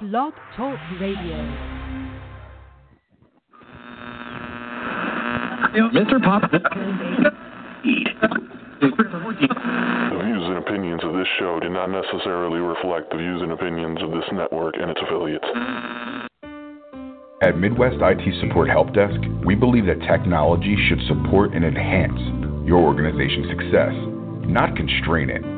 Blog Talk Radio. Mr. Pop. The views and opinions of this show do not necessarily reflect the views and opinions of this network and its affiliates. At Midwest IT Support Help Desk, we believe that technology should support and enhance your organization's success, not constrain it.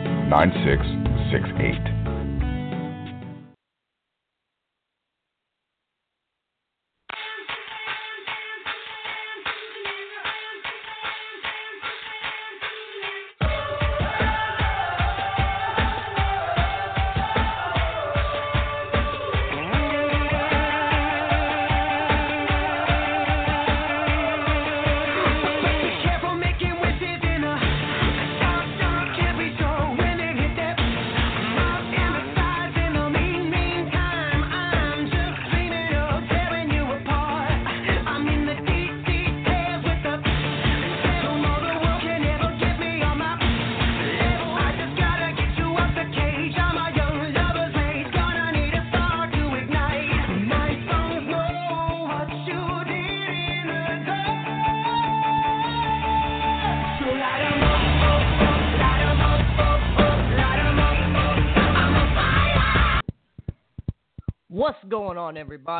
9668.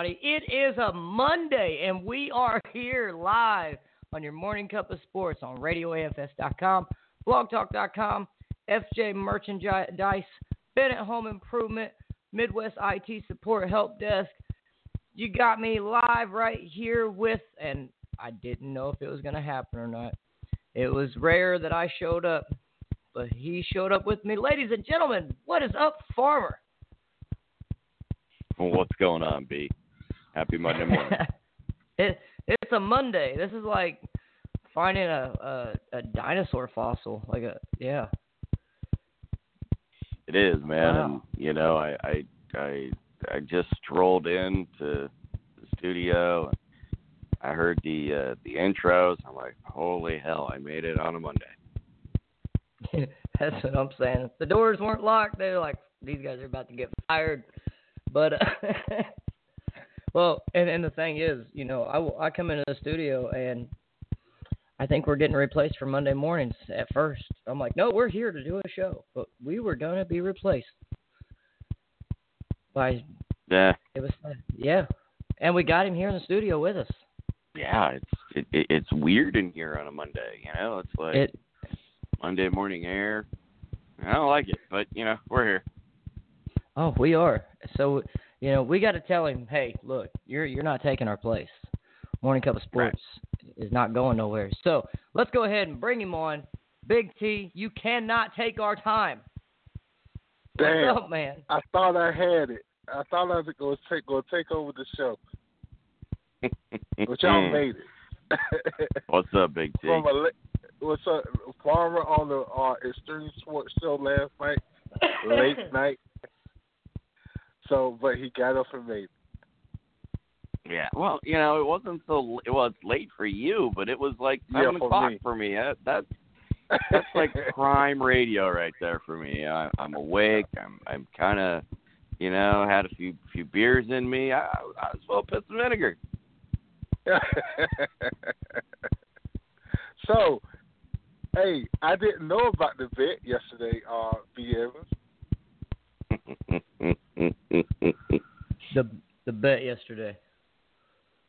Everybody? It is a Monday, and we are here live on your morning cup of sports on RadioAFS.com, BlogTalk.com, FJ Merchandise, Bennett Home Improvement, Midwest IT Support Help Desk. You got me live right here with, and I didn't know if it was going to happen or not. It was rare that I showed up, but he showed up with me. Ladies and gentlemen, what is up, Farmer? What's going on, B? Happy Monday morning. it, it's a Monday. This is like finding a, a a dinosaur fossil. Like a yeah. It is, man. Wow. And you know, I I I I just strolled into the studio. And I heard the uh, the intros. I'm like, holy hell! I made it on a Monday. That's what I'm saying. If the doors weren't locked, they're like, these guys are about to get fired. But, uh, well, and, and the thing is, you know, I, I come into the studio and I think we're getting replaced for Monday mornings at first. I'm like, no, we're here to do a show. But we were going to be replaced by, Yeah, it was, yeah. And we got him here in the studio with us. yeah. It's it, it, it's weird in here on a Monday. You know, it's like It, Monday morning air. I don't like it, but you know, we're here. Oh, we are. So, you know, we got to tell him, hey, look, you're you're not taking our place. Morning Cup of Sports is not going nowhere. So let's go ahead and bring him on. Big T, you cannot take our time. Damn, What's up, man? I thought I had it. I thought I was going to take going to take over the show, but y'all made it. What's up, Big T? From a what's up, Farmer on the uh, Extreme Sports Show last night, late night. So, but he got up and made. Yeah, well, you know, it wasn't so. Well, it's late for you, but it was like Yeah, seven for o'clock me. for me. That, that's that's like prime radio right there for me. I, I'm awake. I'm I'm kind of, you know, had a few few beers in me. I, I was well pissed and vinegar. so, hey, I didn't know about the bet yesterday, uh, B. Evans. The the bet yesterday.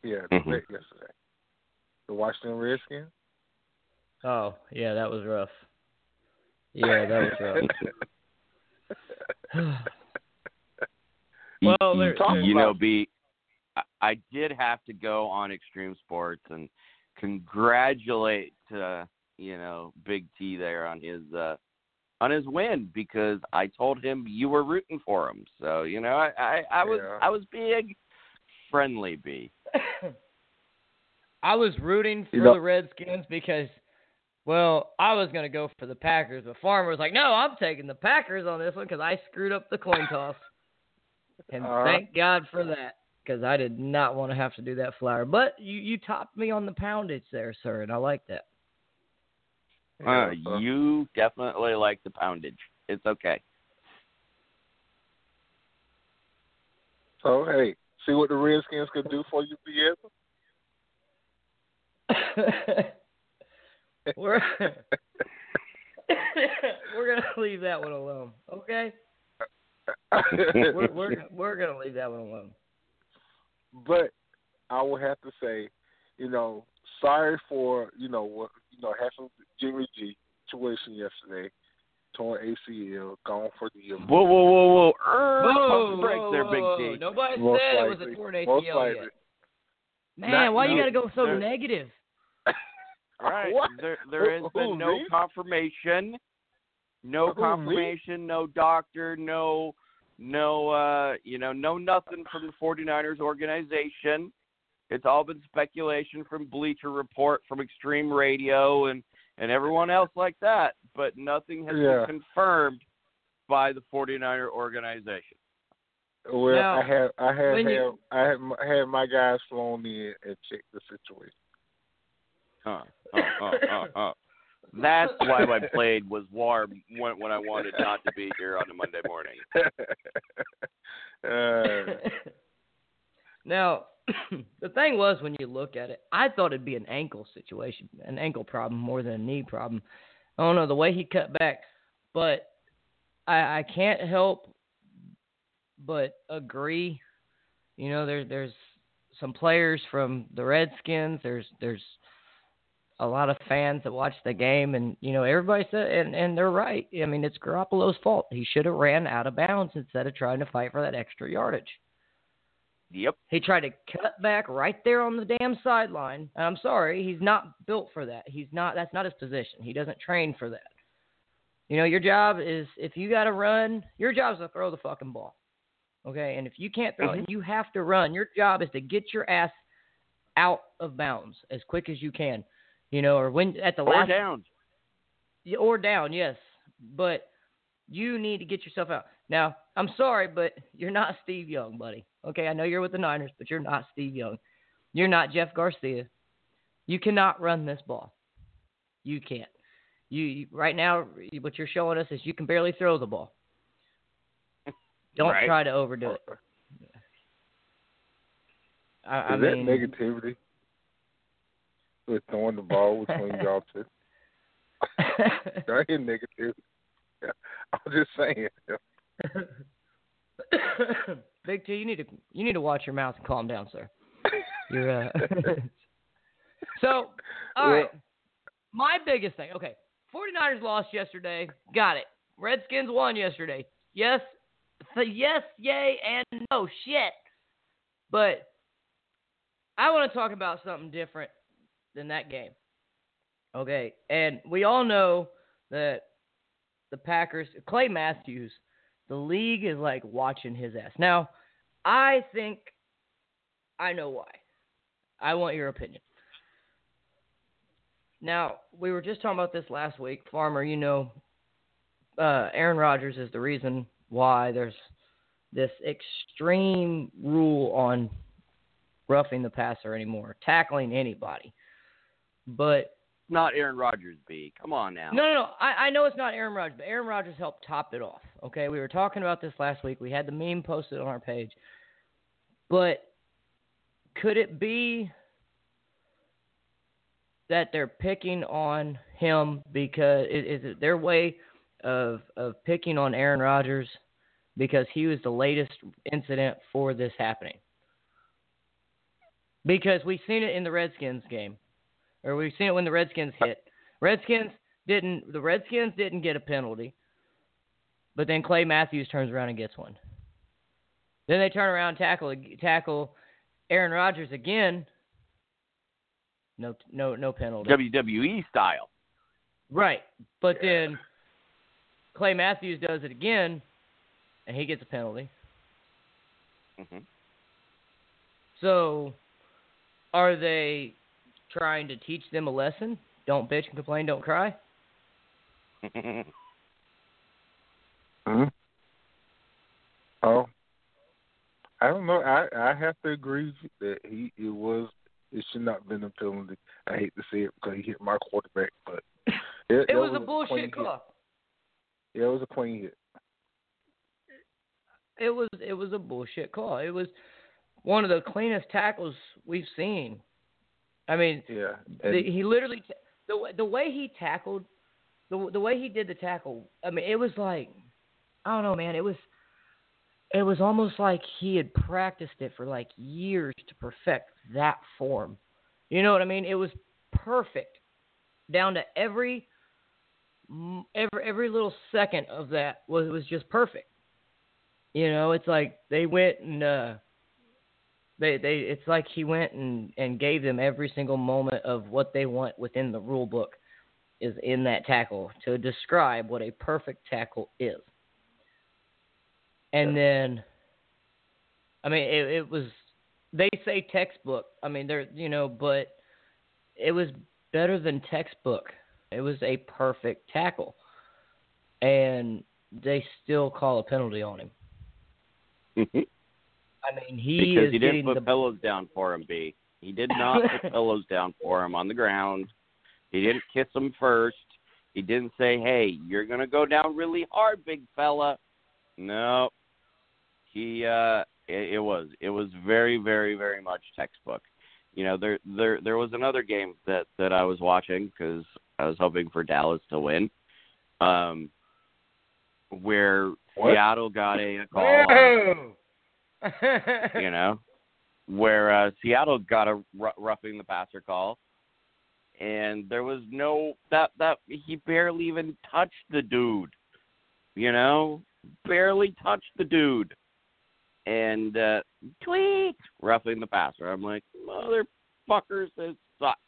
Yeah, the Mhm. bet yesterday. The Washington Redskins. Oh yeah, that was rough. Yeah, that was rough. You- Well, you, there- Talk you know, about- B, I, I did have to go on Extreme Sports and congratulate, uh, you know, Big T there on his uh, on his win because I told him you were rooting for him. So you know, I I, I was Yeah. I was being friendly, B. I was rooting for You know- the Redskins because, well, I was going to go for the Packers, but Farmer was like, no, I'm taking the Packers on this one because I screwed up the coin toss. And Uh-huh. thank God for that because I did not want to have to do that flower. But you, you topped me on the poundage there, sir, and I like that. Uh, so- you definitely like the poundage. It's okay. So hey, see what the Redskins can do for you, B. We're we're gonna leave that one alone, okay? We're we're we're gonna leave that one alone. but I will have to say, you know, sorry for you know what you know happened with Jimmy G situation yesterday, torn ACL, gone for the year. Whoa, whoa, whoa, whoa! Er, Whoa, pump the whoa, there, whoa, Big whoa. T. Nobody Most said it was a torn ACL likely. yet. Man, Not- why you gotta go so there- negative? Right. What? There there has been no me? confirmation. No Who, me? confirmation, no doctor, no no uh you know, no nothing from the 49ers organization. It's all been speculation from Bleacher Report, from Extreme Radio and and everyone else like that, but nothing has Yeah. been confirmed by the 49er organization. Well, Now, I have I have, when had you- I have my, had my guys flown in and checked the situation. Huh. Uh, uh, uh, uh. That's why my blade was warm when, when I wanted not to be here on a Monday morning. now, the thing was, when you look at it, I thought it'd be an ankle situation, an ankle problem more than a knee problem. I don't know the way he cut back, but I, I can't help but agree. You know, there, there's some players from the Redskins. There's there's a lot of fans that watch the game, and you know everybody said, and and they're right. I mean, it's Garoppolo's fault. He should have ran out of bounds instead of trying to fight for that extra yardage. Yep. He tried to cut back right there on the damn sideline. And I'm sorry, he's not built for that. He's not. That's not his position. He doesn't train for that. You know, your job is if you got to run, your job is to throw the fucking ball. Okay, and if you can't throw it and you have to run, your job is to get your ass out of bounds as quick as you can. You know, or when at the Or last down. or down, yes. But you need to get yourself out. Now, I'm sorry, but you're not Steve Young, buddy. Okay, I know you're with the Niners, but you're not Steve Young. You're not Jeff Garcia. You cannot run this ball. You can't. You, you right now, what you're showing us is you can barely throw the ball. Don't Right. try to overdo it. I, I is that mean, negativity? With throwing the ball between y'all two? I hear negativity. I'm just saying. Big T, you need to you need to watch your mouth and calm down, sir. You're uh... so all right. My biggest thing, okay. 49ers lost yesterday. Got it. Redskins won yesterday. Yes, yes, yay, and no shit. But I want to talk about something different. than that game. Okay, and we all know that the Packers, Clay Matthews, the league is like watching his ass. Now, I think I know why. I want your opinion. Now, we were just talking about this last week. Farmer, you know, uh, Aaron Rodgers is the reason why there's this extreme rule on roughing the passer anymore, tackling anybody. But not Aaron Rodgers, B. Come on now. No, no, no. I, I know it's not Aaron Rodgers, but Aaron Rodgers helped top it off. Okay, we were talking about this last week. We had the meme posted on our page. But could it be that they're picking on him because is, is it their way of of picking on Aaron Rodgers because he was the latest incident for this happening? Because we've seen it in the Redskins game, or we've seen it when the Redskins hit. Redskins didn't. The Redskins didn't get a penalty, but then Clay Matthews turns around and gets one. Then they turn around and tackle tackle Aaron Rodgers again. No, no, no penalty. WWE style. Right, but then Clay Matthews does it again, and he gets a penalty. Mm-hmm. So, are they trying to teach them a lesson? Don't bitch and complain, don't cry. hmm Oh, I don't know. I I have to agree that he it was it should not have been a penalty. I hate to say it because he hit my quarterback, but it, it was, was, a bullshit call. Hit. Yeah, it was a clean hit. It was it was a bullshit call. It was one of the cleanest tackles we've seen. I mean, yeah, the, he literally the the way he tackled, the the way he did the tackle. I mean, it was like I don't know, man. It was it was almost like he had practiced it for like years to perfect that form. You know what I mean? It was perfect down to every every every little second of that was was just perfect. You know, it's like they went and uh they they it's like he went and and gave them every single moment of what they want within the rule book is in that tackle to describe what a perfect tackle is. And then I mean it, it was they say textbook. I mean they're you know, but it was better than textbook. It was a perfect tackle. And they still call a penalty on him. I mean, he because is he didn't put the... pillows down for him. B. He did not put pillows down for him on the ground. He didn't kiss him first. He didn't say, "Hey, you're gonna go down really hard, big fella." No, he. uh it, it was. It was very, very, very much textbook. You know, there, there, there was another game that that I was watching because I was hoping for Dallas to win. Um, where what? Seattle got a, a call. On, you know, where uh, Seattle got a r- roughing the passer call, and there was no that that he barely even touched the dude. You know, barely touched the dude, and uh, tweet roughing the passer. I'm like, motherfuckers, this sucks.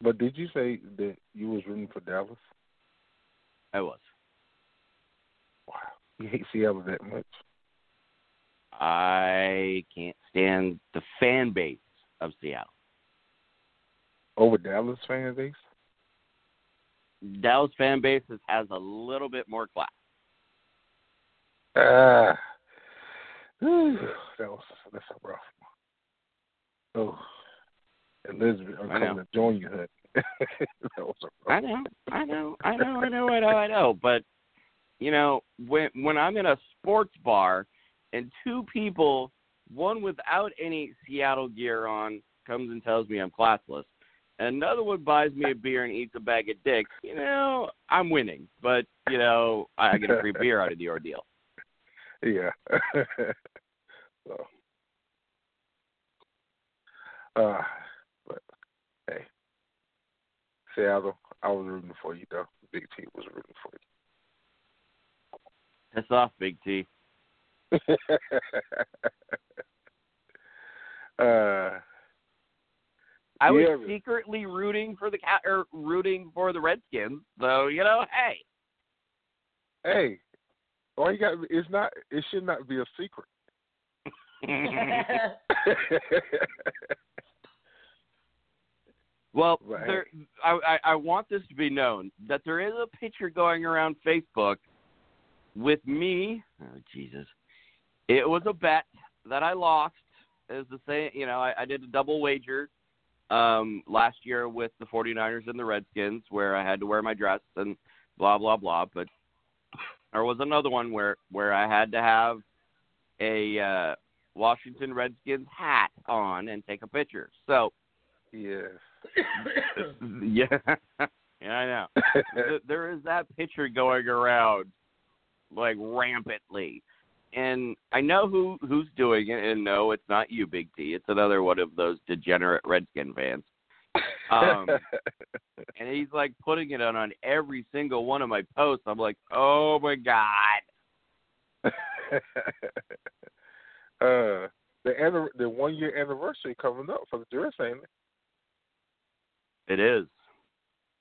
But did you say that you was rooting for Dallas? I was. You hate Seattle that much? I can't stand the fan base of Seattle. Over Dallas fan base? Dallas fan base has a little bit more class. Ah, uh, that was that's a rough one. Oh, Elizabeth, I'm coming to join you, Hut. that was a I rough know, I know, I know, I know, I know, I know. But you know, when when I'm in a sports bar and two people, one without any Seattle gear on, comes and tells me I'm classless, and another one buys me a beer and eats a bag of dicks, you know, I'm winning. But you know, I get a free beer out of the ordeal. Yeah. so, uh, but hey, Seattle, I was rooting for you though. Big T was rooting for you. Piss off, Big T. uh, I was Yeah. secretly rooting for the cat or rooting for the Redskins. So you know, hey, Hey, all you got it's not it should not be a secret. well, Right. there, I, I I want this to be known that there is a picture going around Facebook with me. Oh Jesus! It was a bet that I lost. Is the say, you know, I, I did a double wager um last year with the 49ers and the Redskins where I had to wear my dress and blah blah blah, but there was another one where where I had to have a uh Washington Redskins hat on and take a picture. So, yes. yeah. yeah, I know. There is that picture going around like rampantly. And I know who who's doing it and no, it's not you, Big T. It's another one of those degenerate Redskin fans. Um, and he's like putting it on on every single one of my posts. I'm like, "Oh my god." uh the the one year anniversary coming up for the dress, ain't It is.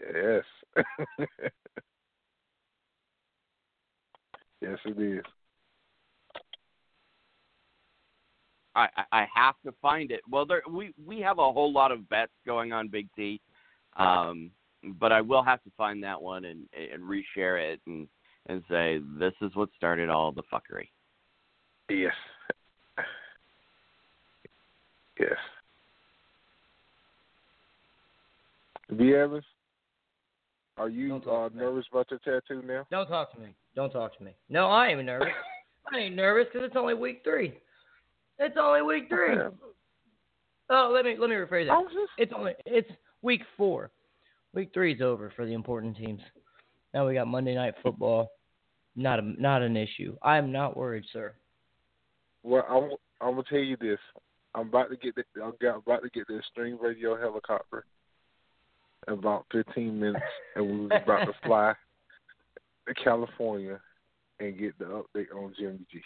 Yes. yes it is. I, I I have to find it. Well, there we we have a whole lot of bets going on Big T, um, but I will have to find that one and and reshare it and and say this is what started all the fuckery. Yes. Yes. B. Evans, are you uh, nervous about your tattoo now? Don't talk to me. Don't talk to me. No, I ain't nervous. I ain't nervous because it's only week three. It's only week three. Oh, let me let me rephrase I that. It's only it's week four. Week three is over for the important teams. Now we got Monday night football. Not a not an issue. I'm not worried, sir. well. I'm, I'm gonna tell you this. I'm about to get the, I'm about to get the string radio helicopter in about 15 minutes, and we was about to fly California and get the update on Jimmy G.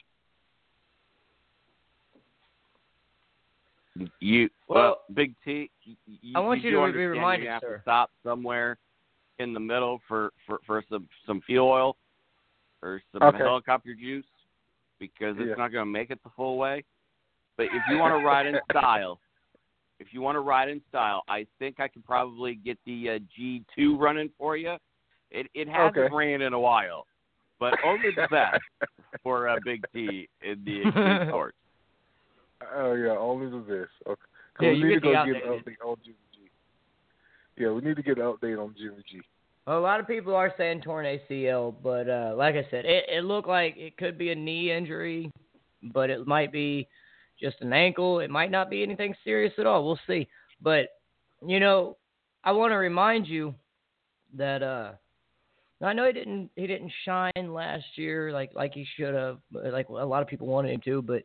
You Well, well, Big T. You, you, I want you do to be reminded, you have sir. to stop somewhere in the middle for for for some some fuel oil or some Okay. helicopter juice because it's Yeah. not going to make it the full way. But if you want to ride in style, if you want to ride in style, I think I can probably get the uh, G2 running for you. It it hasn't Okay. ran in a while, but only the best for uh, Big T in the extreme sports. Oh yeah, only the best. Okay. 'Cause Yeah, we you need get to the go get an update. update on Jimmy G. Yeah, we need to get an update on Jimmy G. Well, a lot of people are saying torn ACL, but uh, like I said, it, it looked like it could be a knee injury, but it might be just an ankle. It might not be anything serious at all. We'll see. But you know, I want to remind you that uh, I know he didn't he didn't shine last year like like he should have, like a lot of people wanted him to. But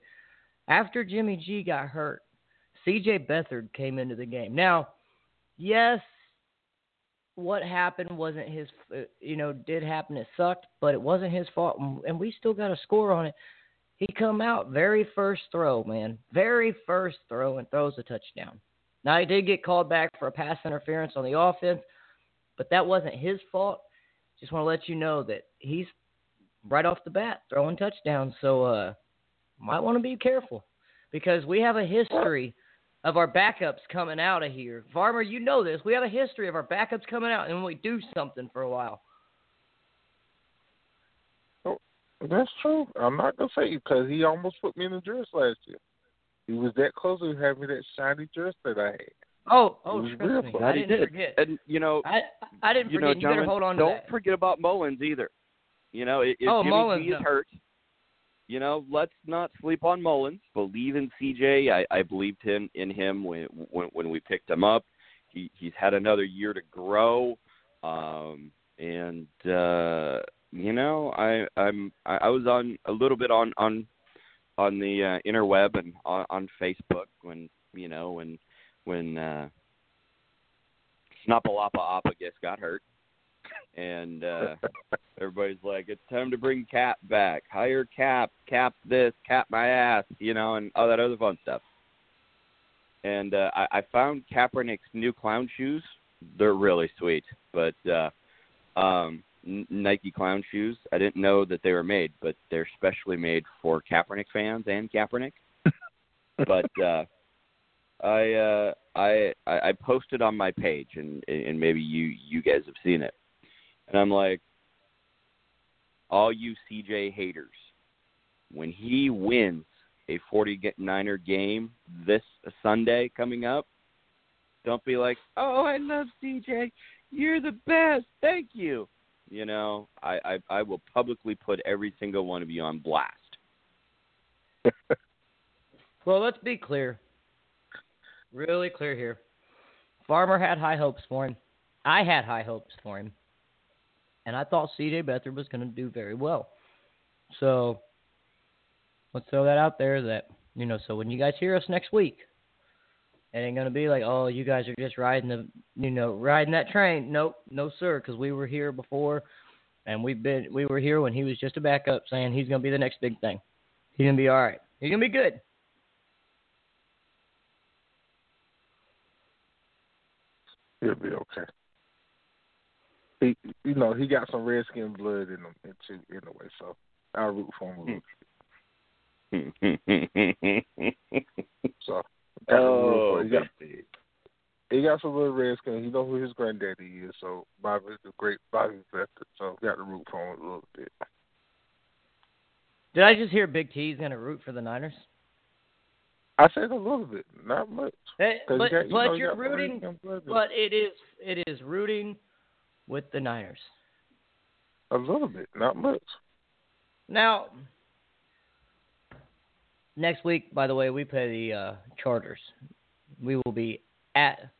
after Jimmy G got hurt, C.J. Beathard came into the game. Now, yes, what happened wasn't his, uh, you know, did happen. It sucked, but it wasn't his fault, and we still got a score on it. He come out very first throw, man, very first throw, and throws a touchdown. Now he did get called back for a pass interference on the offense, but that wasn't his fault. Just want to let you know that he's right off the bat throwing touchdowns. So uh, might want to be careful because we have a history of our backups coming out of here. Farmer, you know this. We have a history of our backups coming out, and we do something for a while. That's true. I'm not gonna say because he almost put me in the dress last year. He was that close to having that shiny dress that I had. Oh, oh, trust me. I didn't did. forget. And you know, I I didn't you forget. know, you better hold on to don't forget about Mullens either. You know, if, if Oh, Jimmy Mullens, G is hurt, you know, let's not sleep on Mullens. Believe in CJ. I, I believed him in him when, when when we picked him up. He he's had another year to grow, um, and uh, you know, I I'm I, I was on a little bit on on on the uh, interweb and on, on Facebook when you know when when uh, Snapalapa Apagus got hurt, and uh, everybody's like, "It's time to bring Cap back. Hire Cap. Cap this. Cap my ass." You know, and all that other fun stuff. and uh, I, I found Kaepernick's new clown shoes. They're really sweet, but uh, um, Nike clown shoes. I didn't know that they were made, but they're specially made for Kaepernick fans and Kaepernick. but uh, I, uh, I I posted on my page, and and maybe you you guys have seen it, and I'm like, all you CJ haters, when he wins a 49er game this Sunday coming up, don't be like, "Oh, I love CJ. You're the best. Thank you." You know, I I, I will publicly put every single one of you on blast. Well, let's be clear. Really clear here. Farmer had high hopes for him. I had high hopes for him. And I thought CJ Beathard was going to do very well. So let's throw that out there that, you know, so when you guys hear us next week, it ain't going to be like, oh, you guys are just riding the, you know, riding that train. Nope, no, sir, because we were here before and we've been, we were here when he was just a backup saying he's going to be the next big thing. He's going to be all right. He's going to be good. He'll be okay. He, you know, he got some redskin blood in him, too, anyway. So I'll root for him a little bit. Hmm. So got to root for oh, he got, he got some little redskin. You know who his granddaddy is. So Bobby's the great Bobby Beathard. So got to root for him a little bit. Did I just hear Big T's going to root for the Niners? I said a little bit, not much. But you got- you but know, you're rooting, redskin blood in him. but it is it is rooting with the Niners. a little bit, not much. Now, next week, by the way, we play the uh, Chargers. We will be at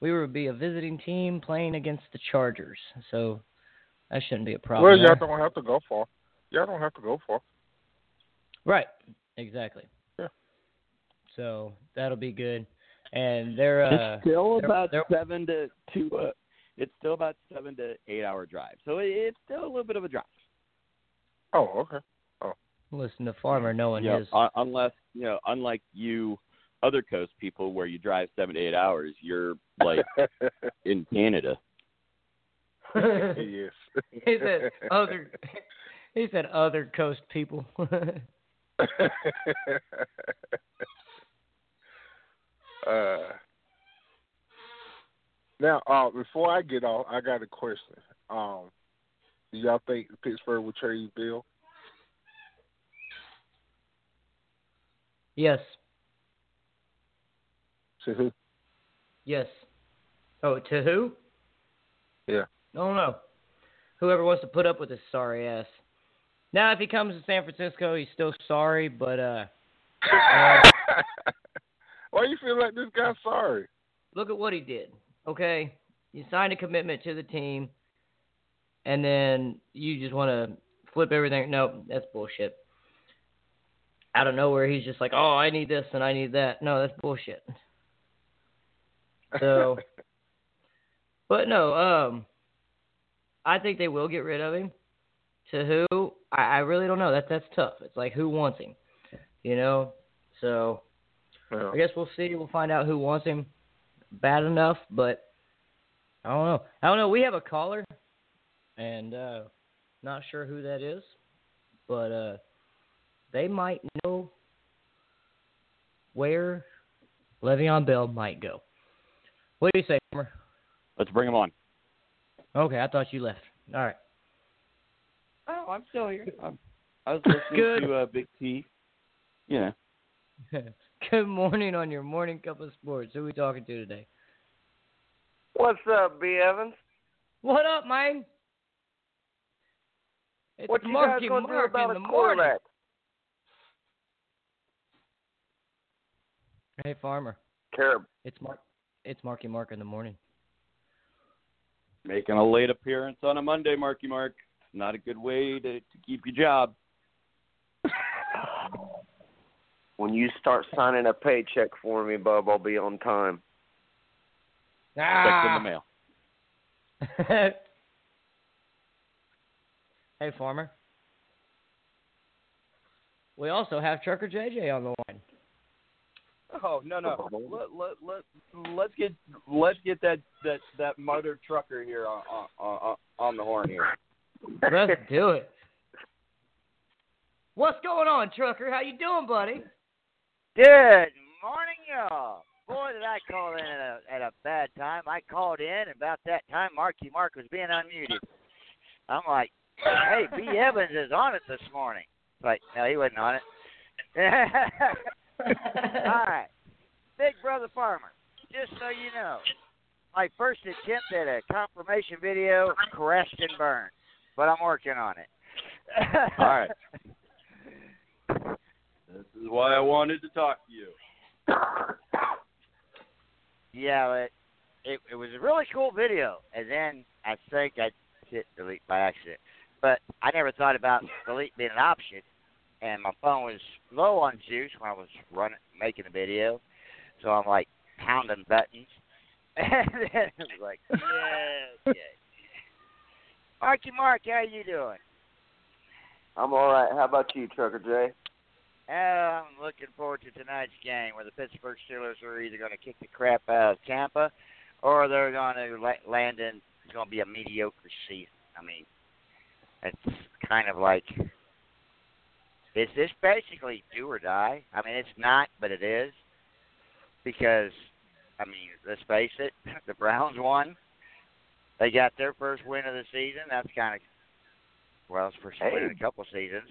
we will be a visiting team playing against the Chargers, so that shouldn't be a problem. well, y'all there. don't have to go far. Y'all don't have to go far. Right, exactly. Yeah. So that'll be good, and they're uh, it's still they're- about they're- seven to two. Uh, it's still about seven to eight hour drive, so it, it's still a little bit of a drive. Oh, okay. Oh, listen to Farmer knowing Yeah, his un- unless you know, unlike you, other coast people, where you drive seven to eight hours, you're like in Canada. yes. he said other. He said other coast people. uh, now, uh, before I get off, I got a question. Um, do y'all think Pittsburgh will trade Bill? yes, To who? yes. Oh, to who? Yeah. Oh no. Whoever wants to put up with his sorry ass. Now, if he comes to San Francisco, he's still sorry, but uh, Why you feel like this guy's sorry? look at what he did. Okay, you signed a commitment to the team, and then you just want to flip everything. No, that's bullshit. Out of nowhere, he's just like, "Oh, I need this and I need that." No, that's bullshit. So, but no, um, I think they will get rid of him. To who? I, I really don't know. That that's tough. It's like who wants him, you know. So Yeah. I guess we'll see. We'll find out who wants him bad enough, but I don't know. I don't know. We have a caller, and uh, not sure who that is, but uh, they might know where Le'Veon Bell might go. What do you say, Homer? Let's bring him on. Okay, I thought you left. All right. Oh, I'm still here. I'm, I was listening Good. to uh, Big T. Yeah. Good morning on your morning cup of sports. Who are we talking to today? What's up, B. Evans? What up, man? It's what you Marky guys gonna Mark do about in a the morning. Hey, Farmer. Care It's Mark. It's Marky Mark in the morning. Making a late appearance on a Monday, Marky Mark. It's not a good way to, to keep your job. when you start signing a paycheck for me, Bub, I'll be on time. Check in the ah. mail. hey, Farmer. We also have Trucker JJ on the line. Oh no no. Let let let let's get let's get that that that mother trucker here on on on, on the horn here. Let's do it. What's going on, trucker? How you doing, buddy? Good morning, y'all. Boy, did I call in at a, at a bad time. I called in, and about that time, Marky Mark was being unmuted. I'm like, hey, B. Evans is on it this morning. But no, he wasn't on it. All right. Big Brother Farmer, just so you know, my first attempt at a confirmation video crashed and burned, but I'm working on it. All right. This is why I wanted to talk to you. Yeah, it, it it was a really cool video, and then I think I hit delete by accident. But I never thought about delete being an option, and my phone was low on juice when I was running making the video, so I'm like pounding buttons, and then it was like, yeah, okay. Marky Mark, how you doing? I'm all right. How about you, Trucker Jay? I'm looking forward to tonight's game where the Pittsburgh Steelers are either going to kick the crap out of Tampa or they're going to land in it's going to be a mediocre season. I mean, it's kind of like is this basically do or die? I mean, it's not, but it is because I mean, let's face it, the Browns won. They got their first win of the season. That's kind of well, it's first win in a couple seasons.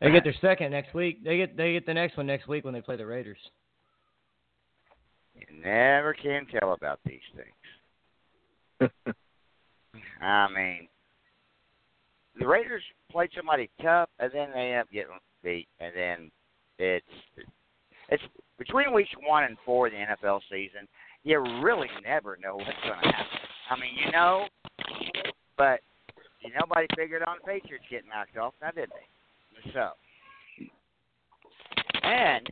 They get their second next week. They get they get the next one next week when they play the Raiders. You never can tell about these things. I mean, the Raiders played somebody tough, and then they end up getting beat, and then it's it's between weeks one and four of the NFL season. You really never know what's going to happen. I mean, you know, but you nobody figured on the Patriots getting knocked off, now did they? So, and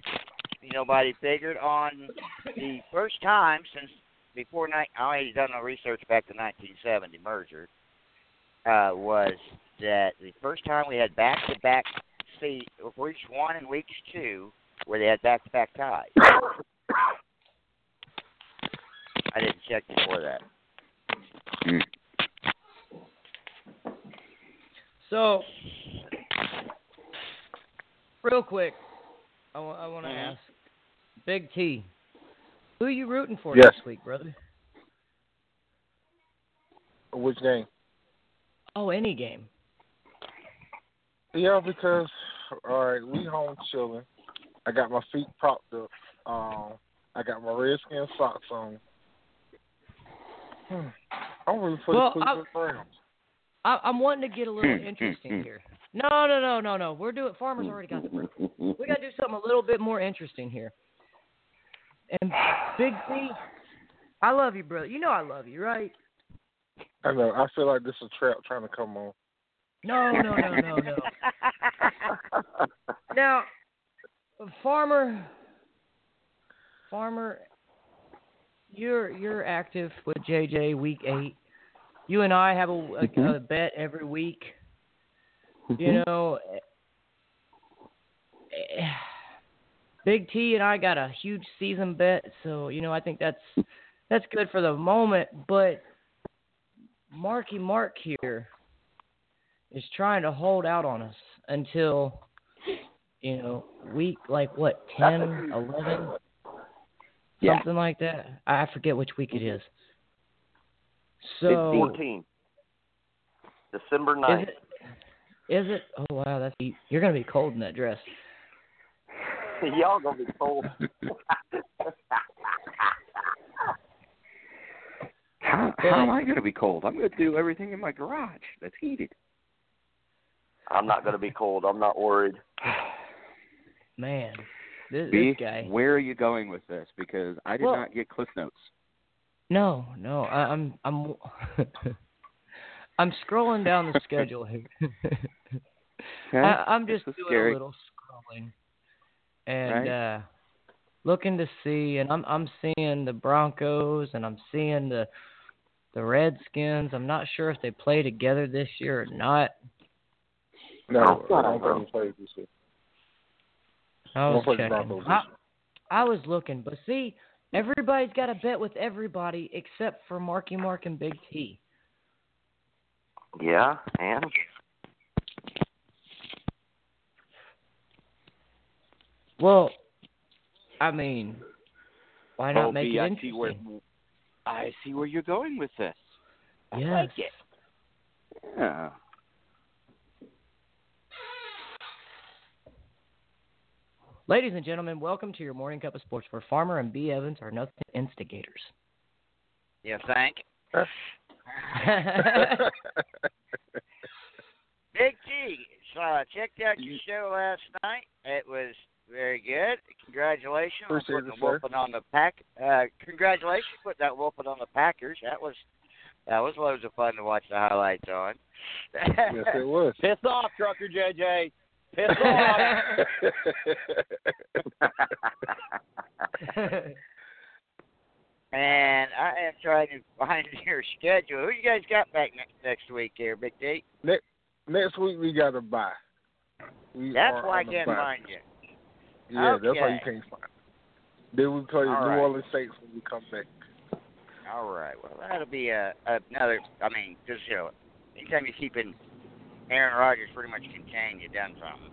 you know, nobody figured on the first time since before night. I ain't done no research back to 1970 merger. Uh, was that the first time we had back-to-back see weeks one and weeks two where they had back-to-back ties. I didn't check before that. So, real quick, I want I want to Mhm. ask Big T, who are you rooting for Yes. next week, brother? Which game? Oh, any game. Yeah, because all right, we home chilling. I got my feet propped up. Um, I got my redskin socks on. Hmm. I'm rooting for Well, the Cleveland Browns. I, I'm wanting to get a little Hmm, interesting hmm, here. No, no, no, no, no. We're doing. Farmers already got the break. We got to do something a little bit more interesting here. And Big T, I love you, brother. You know I love you, right? I know. I feel like this is a trap trying to come on. No, no, no, no, no. Now, Farmer, Farmer, you're you're active with JJ week eight. You and I have a, a, a bet every week. You know, Big T and I got a huge season bet, so you know I think that's that's good for the moment. But Marky Mark here is trying to hold out on us until you know week like what 10 11 Yeah. something like that i forget which week it is so 14. December is 9th. it is it oh wow that's you're gonna be cold in that dress Y'all gonna be cold. How, how am I going to be cold? I'm going to do everything in my garage that's heated. I'm not gonna be cold. I'm not worried. man this, B, this guy where are you going with this? Because I did Well- not get Cliff Notes. No no I, i'm i'm i'm scrolling down the schedule here Okay? I, I'm just doing scary. a little scrolling and Right. uh looking to see and I'm I'm seeing the Broncos and I'm seeing the the Redskins. I'm not sure if they play together this year or not. No, I don't think we played this year. I was don't play the checking. I. I was looking, but see, everybody's got a bet with everybody except for Marky Mark and Big T. Yeah, and Well, I mean, why not Oh, make B, it I interesting? see where I see where you're going with this. I yes. like it. Yeah. Ladies and gentlemen, welcome to your morning cup of sports where Farmer and B. Evans are nothing but instigators. You think? Big T, so I checked out your show last night. It was very good. Congratulations on Appreciate putting it, the sir. whooping on the pack. Uh, congratulations putting that whooping on the Packers. That was that was loads of fun to watch the highlights on. yes, it was. Piss off, Trucker JJ. Piss off. and I am trying to find your schedule. Who you guys got back next next week here, Big T? next next week we got a buy. We That's why I can't bye. find you. Yeah, that's why you can't find. Then we play All New right. Orleans Saints when we come back. All right. Well, that'll be a, another. I mean, just you know, anytime you're keeping Aaron Rodgers pretty much contained, you've done something.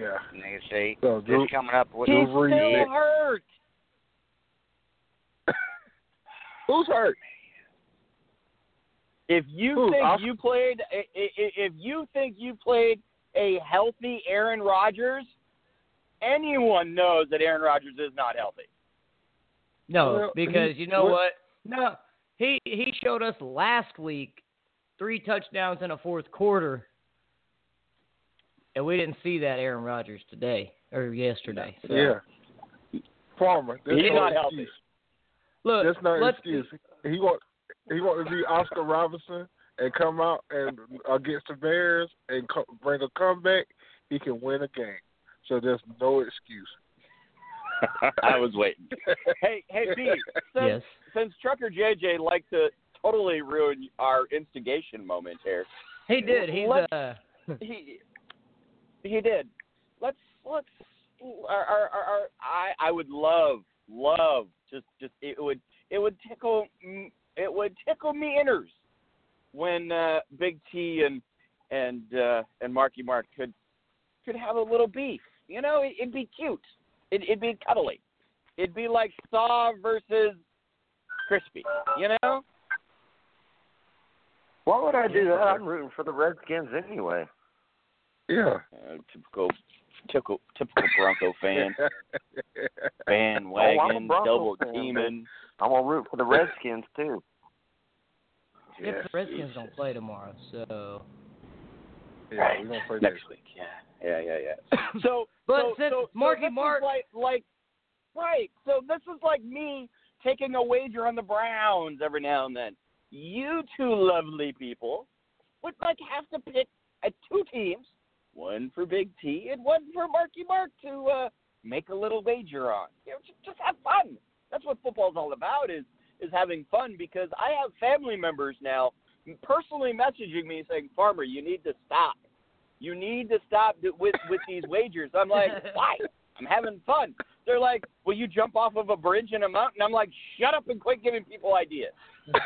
Yeah. And you see, So Drew, just coming up with Drew He's Brees still next. hurt. Who's hurt? If you Who, think Oscar? you played, i- i- if you think you played a healthy Aaron Rodgers, anyone knows that Aaron Rodgers is not healthy. No, because you know what- what? No, he he showed us last week three touchdowns in a fourth quarter, and we didn't see that Aaron Rodgers today or yesterday. So, Yeah. Farmer. That's He's no not healthy. excuse. Look, That's not let's excuse. He want he want to be Oscar Robinson and come out and against the Bears and co- bring a comeback. He can win a game. So there's no excuse. I was waiting. Hey, hey, B. Since, yes. since Trucker JJ liked to totally ruined our instigation moment here, He did. He's Let's- uh he he did. Let's let's. Our, our, our, our, I I would love love just just it would it would tickle it would tickle me inners when uh, Big T and and uh, and Marky Mark could could have a little beef. You know, it, it'd be cute. It, it'd be cuddly. It'd be like Saw versus Crispy. You know. Why would I do that? I'm rooting for the Redskins anyway. Yeah. Uh, typical, typical, typical Bronco fan. Oh, I'm a bandwagon, Bronco double fan, teaming. I'm gonna root for the Redskins too. if the Redskins don't play tomorrow, so Yeah, we're gonna play next week. Yeah, yeah, yeah, yeah. So, But so, since so, so Marky this is Mark- like, like, right. So this is like me taking a wager on the Browns every now and then. You two lovely people would like have to pick uh, two teams, one for Big T and one for Marky Mark to uh, make a little wager on. You know, just, just have fun. That's what football's all about is is having fun because I have family members now personally messaging me saying, "Farmer, you need to stop. You need to stop th- with with these wagers." I'm like, "Why? I'm having fun." They're like, "Will you jump off of a bridge in a mountain?" I'm like, "Shut up and quit giving people ideas."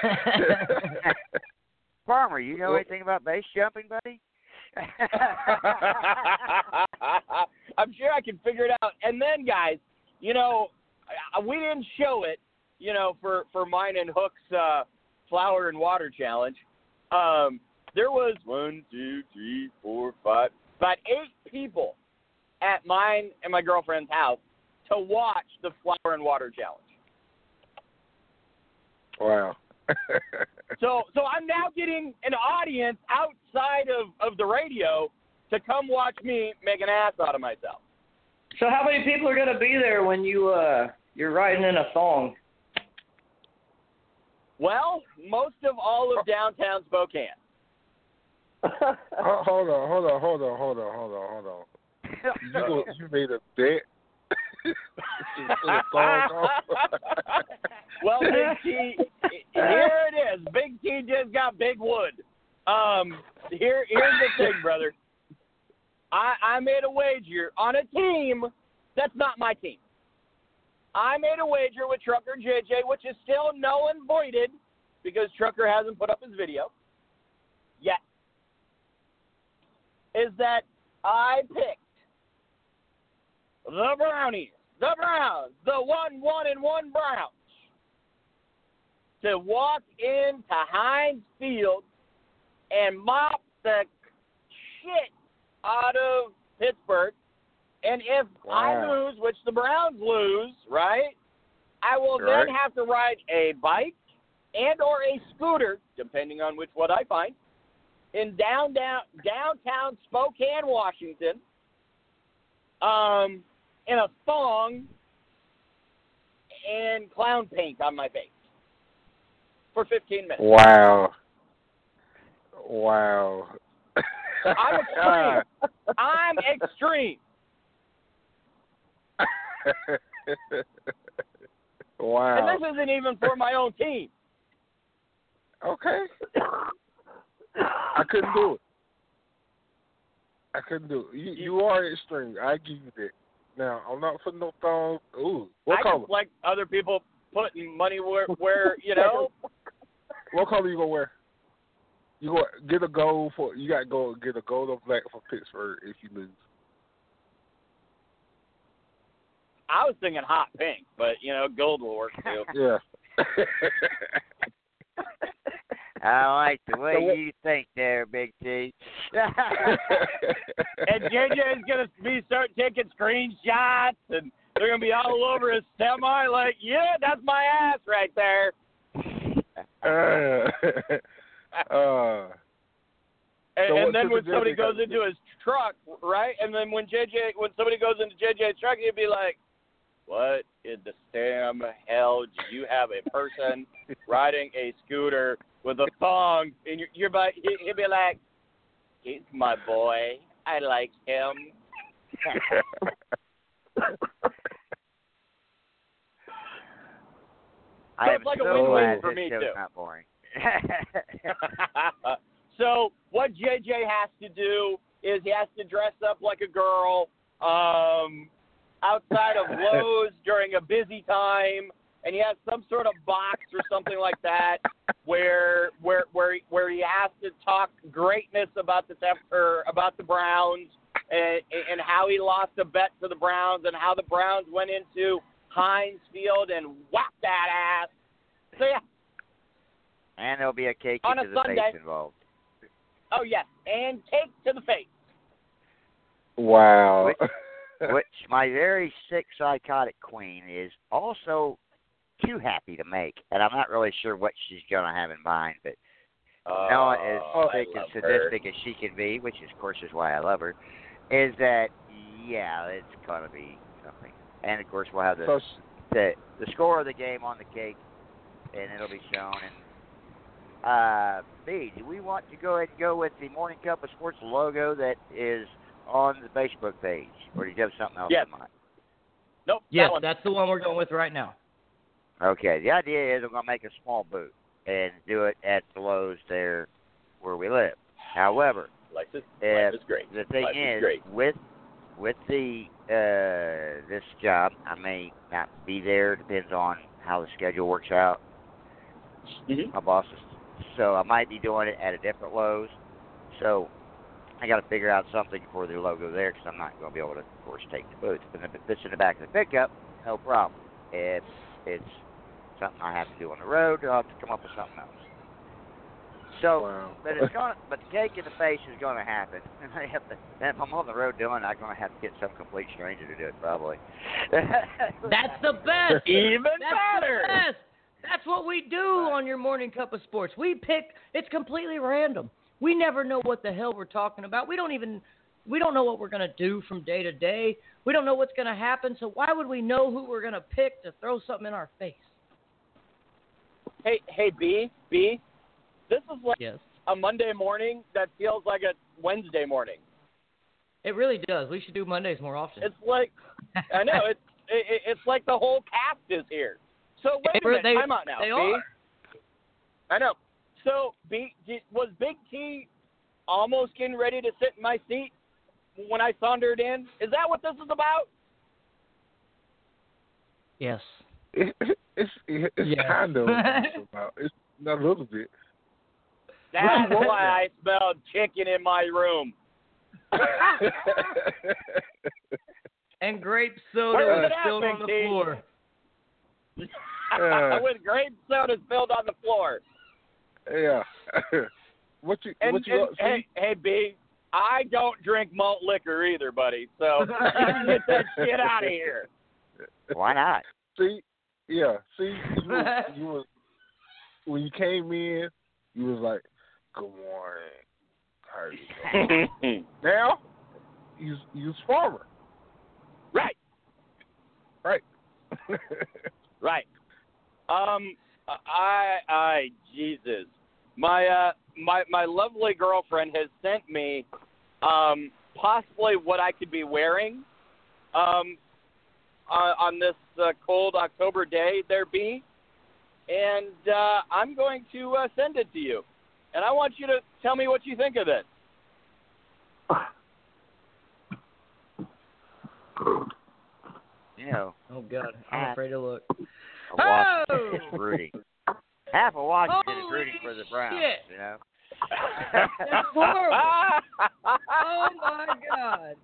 Farmer, you know anything about base jumping, buddy? I'm sure I can figure it out. And then, guys, you know, we didn't show it, you know, for for mine and Hook's uh, flower and water challenge. Um, there was one, two, three, four, five, about eight people at mine and my girlfriend's house to watch the flower and water challenge. Wow. So so I'm now getting an audience outside of, of the radio to come watch me make an ass out of myself. So how many people are gonna be there when you uh you're riding in a thong? Well, most of all of downtown Spokane. Hold on, hold on, hold on, hold on, hold on, hold on. You go, you made a bet. To put a thong on? well, Big T, here it is. Big T just got big wood. Um, here, here's the thing, brother. I, I made a wager on a team that's not my team. I made a wager with Trucker JJ, which is still null and voided because Trucker hasn't put up his video yet. Is that I picked the Brownies, the Browns, the one, one, and one Browns to walk into Heinz Field and mop the shit out of Pittsburgh. And if I lose, which the Browns lose, right, I will Right. then have to ride a bike and or a scooter, depending on which one I find, in down, down downtown Spokane, Washington, um, in a thong and clown paint on my face for 15 minutes. Wow. Wow. I'm extreme. I'm extreme. wow. And this isn't even for my own team. Okay. I couldn't do it. I couldn't do it. You you are extreme. I give you that. Now I'm not putting no thongs. Ooh, what I color? just like other people putting money where, where you know. What color you gonna wear? You go get a gold for you got to go get a gold or black for Pittsburgh if you lose. I was thinking hot pink, but you know, gold will work too. Yeah. I like the way So you think there, Big T. and JJ is gonna be start taking screenshots, and they're gonna be all over his semi. Like, yeah, that's my ass right there. uh, uh, And, So and then when the somebody JJ goes into his truck, right? And then when JJ, when somebody goes into JJ's truck, he'd be like, "What in the damn hell do you have a person riding a scooter with a thong?" And you're, you're by, he- he'd be like, "He's my boy. I like him." I So it's like a so win-win glad for me, too. not boring. so what JJ has to do is he has to dress up like a girl um, outside of Lowe's during a busy time, and he has some sort of box or something like that where where where where he has to talk greatness about the Def- or about the Browns and and how he lost a bet to the Browns and how the Browns went into Heinz Field and whacked that ass. So yeah, and there'll be a cake On a to the Sunday. face involved. Oh yes, and cake to the face. wow. Which, which my very sick psychotic queen is also too happy to make, and I'm not really sure what she's gonna have in mind, but Noah, as Oh, sick and sadistic as she can be, which is, of course is why I love her, is that yeah, it's gonna be something. And of course we'll have the so the the score of the game on the cake, and it'll be shown. And uh, B, do we want to go ahead and go with the Morning Cup of Sports logo that is on the Facebook page, or do you have something else Yes. in mind? Nope. Yes, that that's the one we're going with right now. Okay, the idea is I'm going to make a small booth and do it at the Lowe's there where we live. However, Life is, if life is great. the thing Life is is, great. with with the uh this job, I may not be there. Depends on how the schedule works out. Mhm. My boss is, so I might be doing it at a different Lowe's. So I got to figure out something for the logo there because I'm not going to be able to, of course, take the booth. But if it fits in the back of the pickup, no problem. If it's something I have to do on the road, I'll have to come up with something else. So, wow. but it's going, to but the cake in the face is going to happen. And I have to, and if I'm on the road doing it, I'm going to have to get some complete stranger to do it, probably. That's the best. Even That's better. the best. That's what we do on your morning cup of sports. We pick. It's completely random. We never know what the hell we're talking about. We don't even. We don't know what we're going to do from day to day. We don't know what's going to happen. So why would we know who we're going to pick to throw something in our face? Hey, hey, B, B. This is like Yes. a Monday morning that feels like a Wednesday morning. It really does. We should do Mondays more often. It's like I know it's it, it's like the whole cast is here. So wait a They- minute, they- time out now. they B. are. I know. So B was Big T almost getting ready to sit in my seat when I sauntered in? Is that what this is about? Yes. It, it's it's Yes. kind of about. It's not a little bit. That's why I smelled chicken in my room. And grape soda was was spilled on the Big floor. Uh. With grape soda spilled on the floor. yeah. what you And, what you and hey, hey, B, I don't drink malt liquor either, buddy. So you can get that shit out of here. Why not? See, yeah, see, you was, you was when you came in, you was like, "Good morning, how are you doing?" now, you you farmer, Right, right? right. Um, I, I, Jesus, my, uh, my, my lovely girlfriend has sent me, um, possibly what I could be wearing, um, uh, on this uh, cold October day there be, and uh, I'm going to uh, send it to you, and I want you to tell me what you think of it. You know, Oh God, I'm afraid to look. a Washington Oh! is rooting. Half of Washington is Holy rooting for the Browns. shit. You know. That's horrible. Oh my God.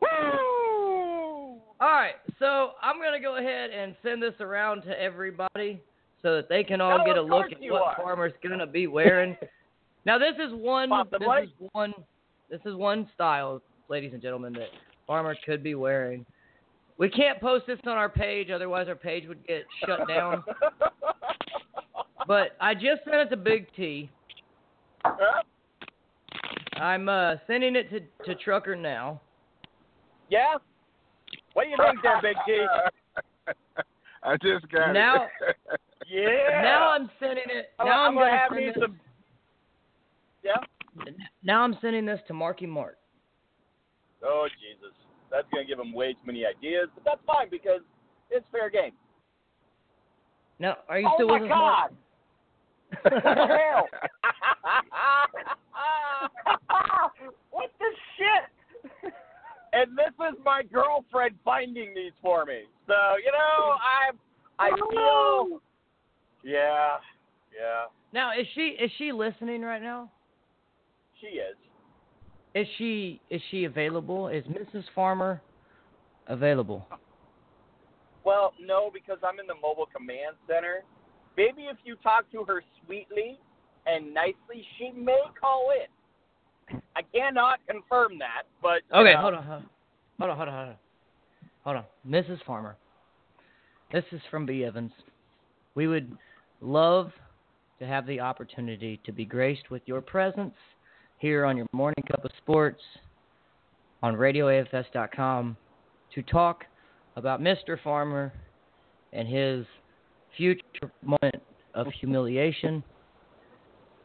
Woo! All right, so I'm gonna go ahead and send this around to everybody so that they can all No, get a look at what are. Farmer's gonna be wearing. now this is one. This is one. This is one style, ladies and gentlemen, that Farmer could be wearing. We can't post this on our page, otherwise our page would get shut down. But I just sent it to Big T. I'm uh, sending it to, to Trucker now. yeah? What do you think there, Big T? I just got Now- it. Yeah. Now I'm sending it. Now I'm, I'm gonna gonna have send me this- some. Yeah. Now I'm sending this to Marky Mark. Oh Jesus, that's gonna give him way too many ideas, but that's fine because it's fair game. Now, are you oh still my with us, Mark? God! What the hell? what the shit? And this is my girlfriend finding these for me. So you know, I I feel. Yeah, yeah, Now, is she is she listening right now? she is. Is she is she available? Is Mrs. Farmer available? Well, no, because I'm in the mobile command center. Maybe if you talk to her sweetly and nicely, she may call in. I cannot confirm that, but Okay, know, hold on, hold on, hold on, hold on, hold on. Mrs. Farmer, this is from B. Evans. We would love to have the opportunity to be graced with your presence here on your Morning Cup of Sports on RadioAFS.com to talk about Mr. Farmer and his future moment of humiliation.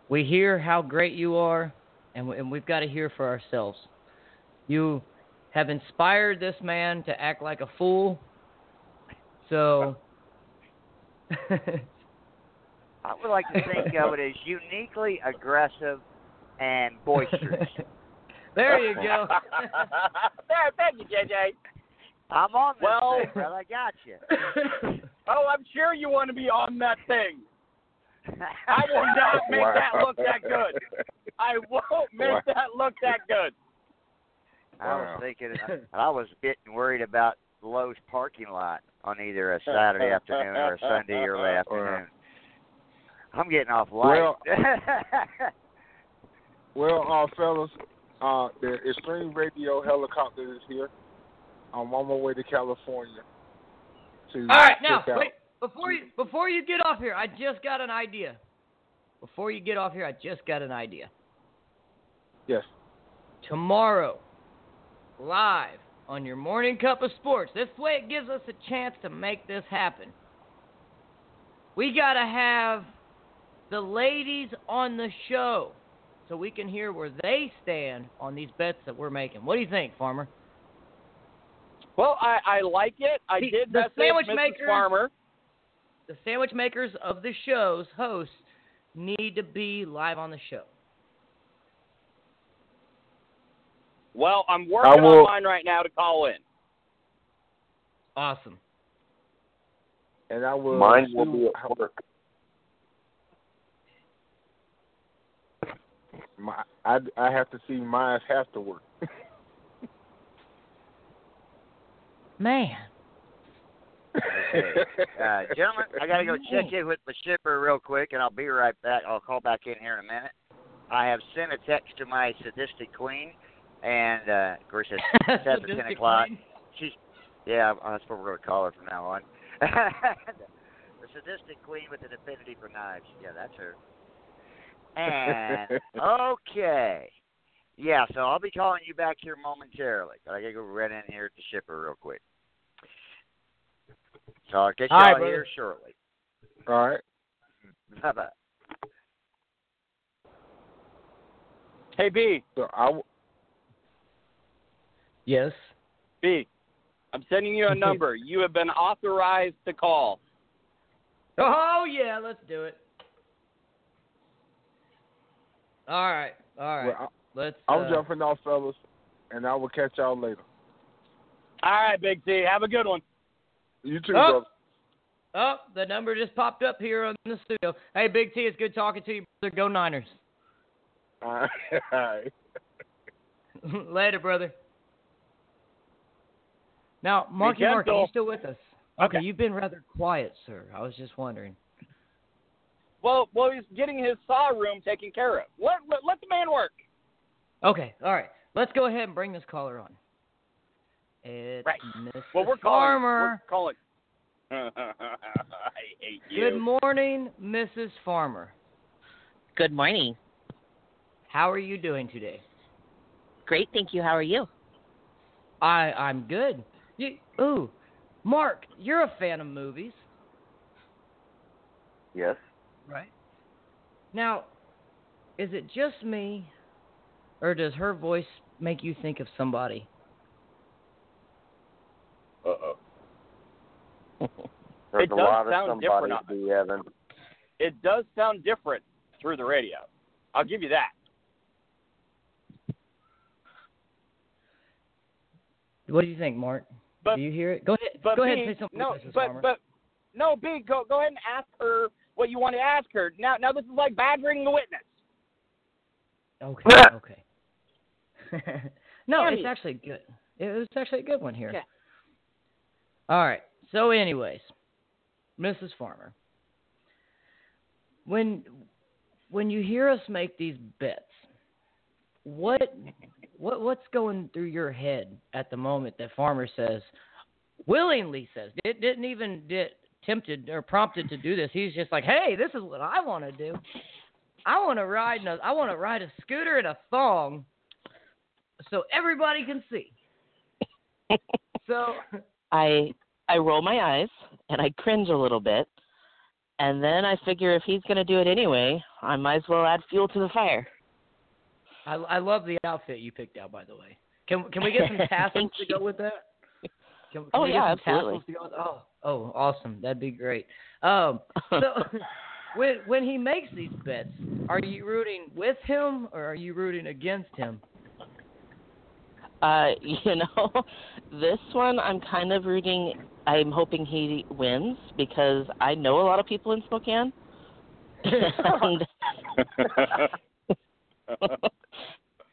We hear how great you are, and, we, and we've got to hear for ourselves. You have inspired this man to act like a fool. So, I would like to think of it as uniquely aggressive and boisterous. there you go. there, thank you, JJ. I'm on this Well- thing, brother. I got you. Oh, I'm sure you want to be on that thing. I will not make that look that good. I won't make Wow. that look that good. I was Wow. thinking, I was getting worried about Lowe's parking lot on either a Saturday afternoon or a Sunday early afternoon. I'm getting off light. Well- Well, uh, fellas, uh, the Extreme Radio helicopter is here. I'm on my way to California. To All right, now out. wait before you before you get off here. I just got an idea. Before you get off here, I just got an idea. Yes. Tomorrow, live on your morning cup of sports. This way, it gives us a chance to make this happen. We gotta have the ladies on the show so we can hear where they stand on these bets that we're making. What do you think, Farmer? Well, I, I like it. I The- did the sandwich Mrs. makers- Farmer. The sandwich makers of the show's hosts need to be live on the show. Well, I'm working will- on mine right now to call in. Awesome. And I will. Mine will be at work. My, I I have to see mine have to work. Man. Okay. Uh, gentlemen, I got to go check in with my shipper real quick, and I'll be right back. I'll call back in here in a minute. I have sent a text to my sadistic queen, and uh, of course it's it's after ten o'clock. queen. She's yeah, that's what we're going to call her from now on. the sadistic queen with an affinity for knives. Yeah, that's her. And okay, yeah. So I'll be calling you back here momentarily, but I got to go run in here at the shipper real quick. So I'll get y'all brother. here shortly. All right. Bye bye. Hey B, So I w- Yes. B, I'm sending you a number. you have been authorized to call. Oh yeah, let's do it. All right, all right. well, let's. I, I'm uh, jumping off, fellas, and I will catch y'all later. All right, Big T. Have a good one. You too, Oh. brother. Oh, the number just popped up here on the studio. Hey, Big T, it's good talking to you, brother. Go Niners. All right. All right. Later, brother. Now, Marky Mark, are you still with us? Okay, Okay. you've been rather quiet, sir. I was just wondering. Well, well, he's getting his saw room taken care of. Let let, let the man work. Okay, all right. Let's go ahead and bring this caller on. It's Right. Mrs. Well, we're calling. We're calling. I hate you. Good morning, Mrs. Farmer. Good morning. How are you doing today? Great, thank you. How are you? I I'm good. You, ooh, Mark, you're a fan of movies, Yes. Right? Now, is it just me, or does her voice make you think of somebody? Uh oh. There's It a does lot sound somebody different to be Evan. It does sound different through the radio. I'll give you that. What do you think, Mark? But do you hear it? Go ahead. but go B, ahead and say something, no, but but no, B, go go ahead and ask her what you want to ask her. Now now this is like badgering the witness. Okay. okay. no, Damn it's you. actually good. It was actually a good one here. Okay. All right. So, anyways, Mrs. Farmer, when when you hear us make these bets, what what what's going through your head at the moment that Farmer says, willingly says, did, didn't even get tempted or prompted to do this. He's just like, hey, this is what I want to do. I want to ride in a, I want to ride a scooter in a thong, so everybody can see. so I I roll my eyes and I cringe a little bit, and then I figure if he's going to do it anyway, I might as well add fuel to the fire. I, I love the outfit you picked out, by the way. Can can we get some tassels to go with that? Can, can Oh, we yeah, absolutely. tassels to go with Oh, oh, awesome! That'd be great. Um, so when when he makes these bets, are you rooting with him or are you rooting against him? Uh, you know, this one I'm kind of rooting. I'm hoping he wins because I know a lot of people in Spokane. and,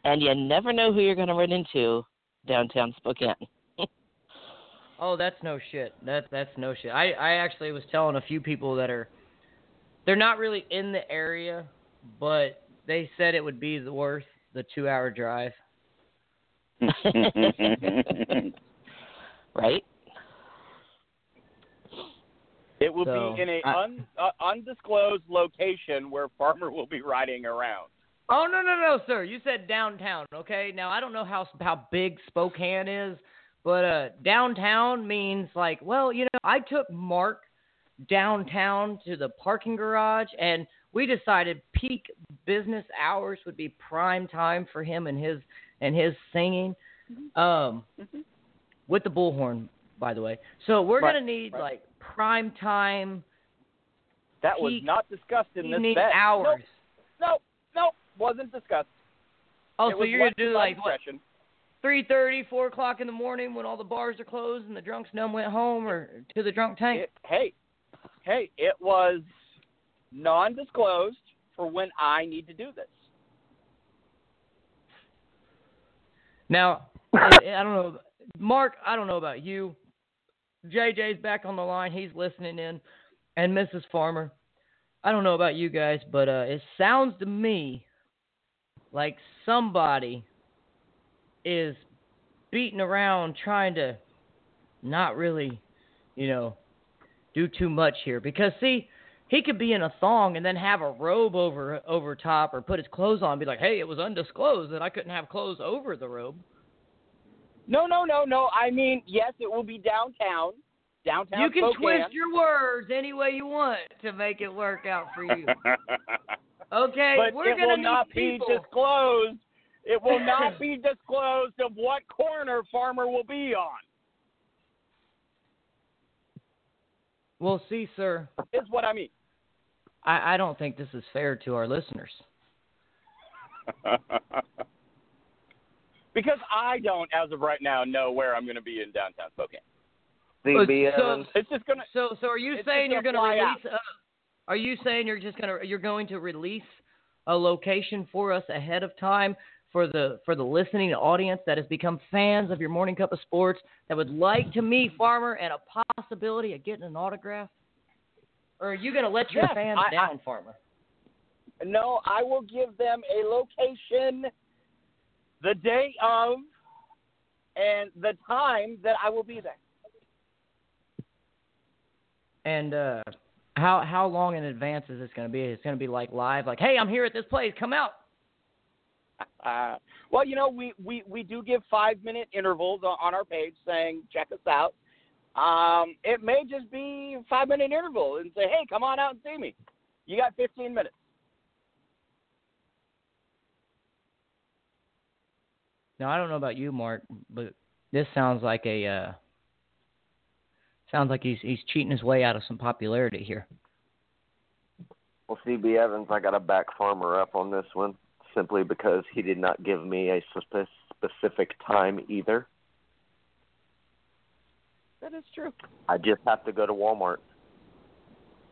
and you never know who you're going to run into downtown Spokane. Oh, that's no shit. That's that's no shit. I I actually was telling a few people that are they're not really in the area, but they said it would be the worth the 2-hour drive. right? It will So, be in a I- un, uh, undisclosed location where Farmer will be riding around. Oh no no no, sir! You said downtown, okay? Now I don't know how how big Spokane is, but uh, downtown means like, well, you know, I took Mark downtown to the parking garage, and we decided peak business hours would be prime time for him and his and his singing, um, with the bullhorn, by the way. So we're Right, gonna need right. like prime time That was not discussed in this evening bet. hours. Nope, nope, nope, wasn't discussed. Oh, it so you're gonna do my like what? Three thirty, four o'clock in the morning when all the bars are closed and the drunks numb went home or to the drunk tank? It, hey, hey, it was non-disclosed for when I need to do this. Now, I I don't know, Mark. I don't know about you. JJ's back on the line. He's listening in, and Mrs. Farmer. I don't know about you guys, but uh, it sounds to me like somebody is beating around trying to not really, you know, do too much here. Because see, he could be in a thong and then have a robe over over top, or put his clothes on, and be like, "Hey, it was undisclosed that I couldn't have clothes over the robe." No, no, no, no. I mean, yes, it will be downtown. Downtown you can Spokane. twist your words any way you want to make it work out for you. Okay, but we're it gonna will need not people. be disclosed. It will not be disclosed of what corner Farmer will be on. Well, see, sir, Is what I mean. I, I don't think this is fair to our listeners. because I don't, as of right now, know where I'm going to be in downtown Spokane. So, It's just going to. so, so are you saying you're gonna going to fly release? Uh, are you saying you're just going to you're going to release a location for us ahead of time for the for the listening audience that has become fans of your morning cup of sports that would like to meet Farmer and a possibility of getting an autograph? Or are you going to let your Yes, fans I- I- down, Farmer? No, I will give them a location the day of and the time that I will be there. And uh, how how long in advance is this going to be? It's going to be like live, like, hey, I'm here at this place, come out. Uh, well, you know, we, we, we do give five minute intervals on, on our page saying, check us out. Um, it may just be five minute interval and say, hey, come on out and see me. You got 15 minutes. Now I don't know about you, Mark, but this sounds like a uh, sounds like he's he's cheating his way out of some popularity here. Well, CB Evans, I got to back Farmer up on this one simply because he did not give me a specific time either. That is true. I just have to go to Walmart.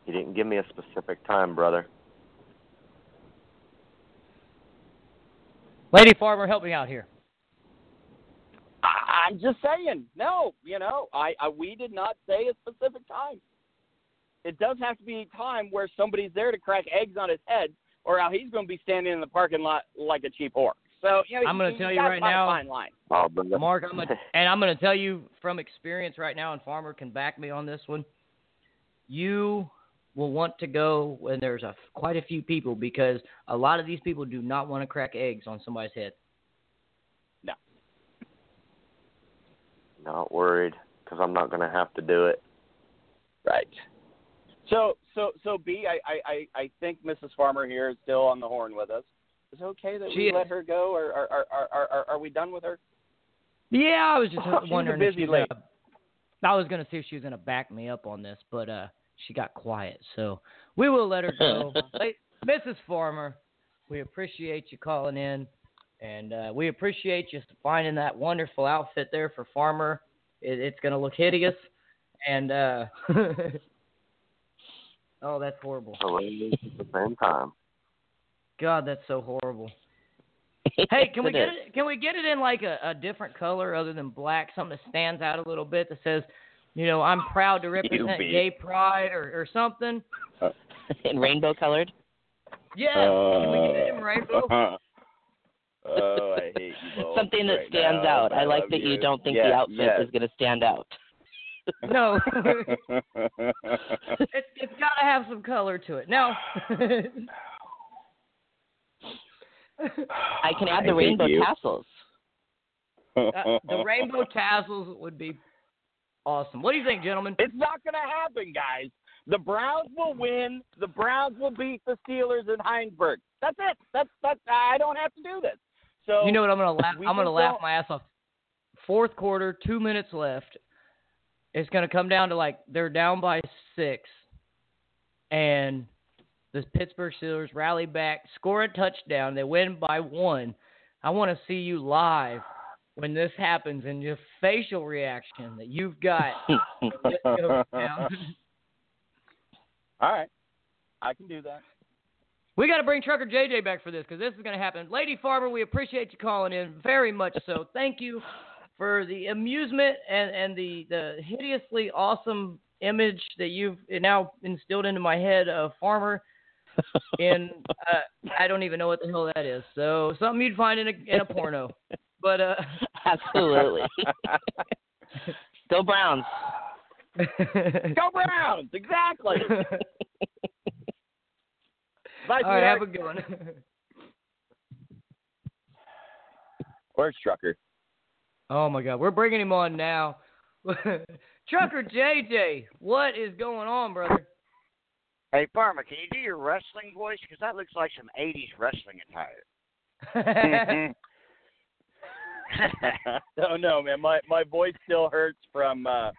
He didn't give me a specific time, brother. Lady Farmer, help me out here. I, I'm just saying, no, you know, I, I we did not say a specific time. It does have to be a time where somebody's there to crack eggs on his head, or else he's going to be standing in the parking lot like a cheap whore. So you know, I'm gonna tell you you right now- fine line. Oh. Mark, I'm gonna, and I'm going to tell you from experience right now, and Farmer can back me on this one. You will want to go when there's a quite a few people because a lot of these people do not want to crack eggs on somebody's head. No. Not worried because I'm not going to have to do it. Right. So so so B, I, I, I, think Mrs. Farmer here is still on the horn with us. Is it okay that She we is. let her go, or are are, are, are, are we done with her? Yeah, I was just She's a wondering if busy she's lady. gonna- I was going to see if she was going to back me up on this, but uh, she got quiet. So we will let her go. Mrs. Farmer, we appreciate you calling in, and uh, we appreciate you finding that wonderful outfit there for Farmer. It, it's going to look hideous, and uh, oh, that's horrible. Hilarious at the same time. God, that's so horrible. Hey, can we get it? Can we get it in like a, a different color other than black? Something that stands out a little bit that says, you know, I'm proud to represent gay pride or, or something. Uh, in rainbow colored. Yeah, uh, can we get it in rainbow? Uh-huh. oh, I hate you both Something that right stands now, out. but I like that you you don't think Yes, the outfit yes. is going to stand out. No, it's it's got to have some color to it. Now, I can add the hate rainbow you. tassels. uh, the rainbow tassels would be awesome. What do you think, gentlemen? It's not going to happen, guys. The Browns will win. The Browns will beat the Steelers in Heinsberg. That's it. That's that's. I don't have to do this. So You know what? I'm gonna laugh. I'm gonna laugh don't- my ass off. Fourth quarter, two minutes left. It's gonna come down to like they're down by six, and the Pittsburgh Steelers rally back, score a touchdown. They win by one. I want to see you live when this happens and your facial reaction that you've got. just goes down. All right, I can do that. We got to bring Trucker JJ back for this because this is going to happen. Lady Farmer, we appreciate you calling in very much so. Thank you for the amusement and, and the, the hideously awesome image that you've now instilled into my head of Farmer. And uh, I don't even know what the hell that is. So something you'd find in a, in a porno. But uh, Absolutely. Go Browns. Go Browns! Exactly. Bye, All right, have a good one. Where's Trucker? Oh my God, we're bringing him on now. Trucker JJ, what is going on, brother? Hey, Farmer, can you do your wrestling voice? Because that looks like some 80s wrestling attire. oh no, man, my my voice still hurts from uh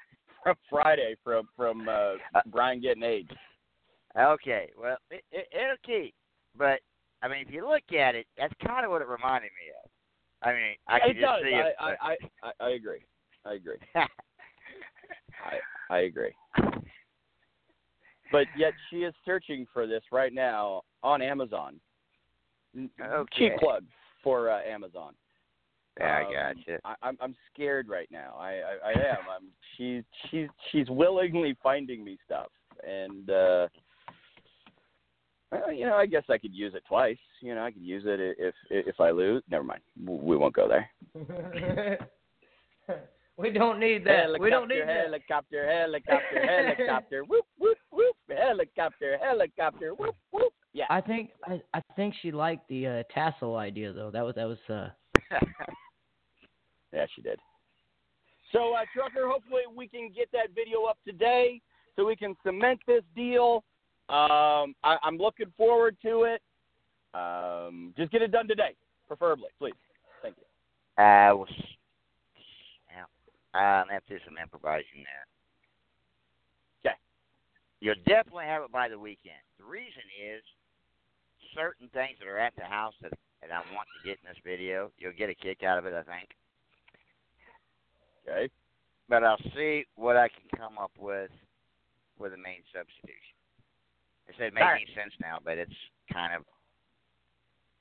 from Friday from from uh Brian getting AIDS. Okay, well, it, it, it'll keep. But, I mean, if you look at it, that's kind of what it reminded me of. I mean, I it can just does. see it. I, I, I I agree. I agree. I I agree. But yet she is searching for this right now on Amazon. Okay. Cheap plug for uh, Amazon. yeah, I Um, gotcha. I, I'm I'm scared right now. I, I I am. I'm she's she's she's willingly finding me stuff, and uh, well, you know, I guess I could use it twice. You know, I could use it if if I lose. Never mind. We won't go there. we don't need that. we don't need that. helicopter, helicopter, helicopter, whoop whoop whoop, helicopter, helicopter, whoop whoop. Yeah. I think I, I think she liked the uh, tassel idea though. That was that was uh Yeah, she did. So, uh, Trucker, hopefully we can get that video up today so we can cement this deal. Um, I, I'm looking forward to it. Um, just get it done today, preferably, please. Thank you. Uh, well, s- yeah, um, have to do some improvising there. 'Kay. You'll definitely have it by the weekend. The reason is certain things that are at the house that, that I want to get in this video. You'll get a kick out of it, I think. Okay. But I'll see what I can come up with with the main substitution. I said it makes All right. any sense now, but it's kind of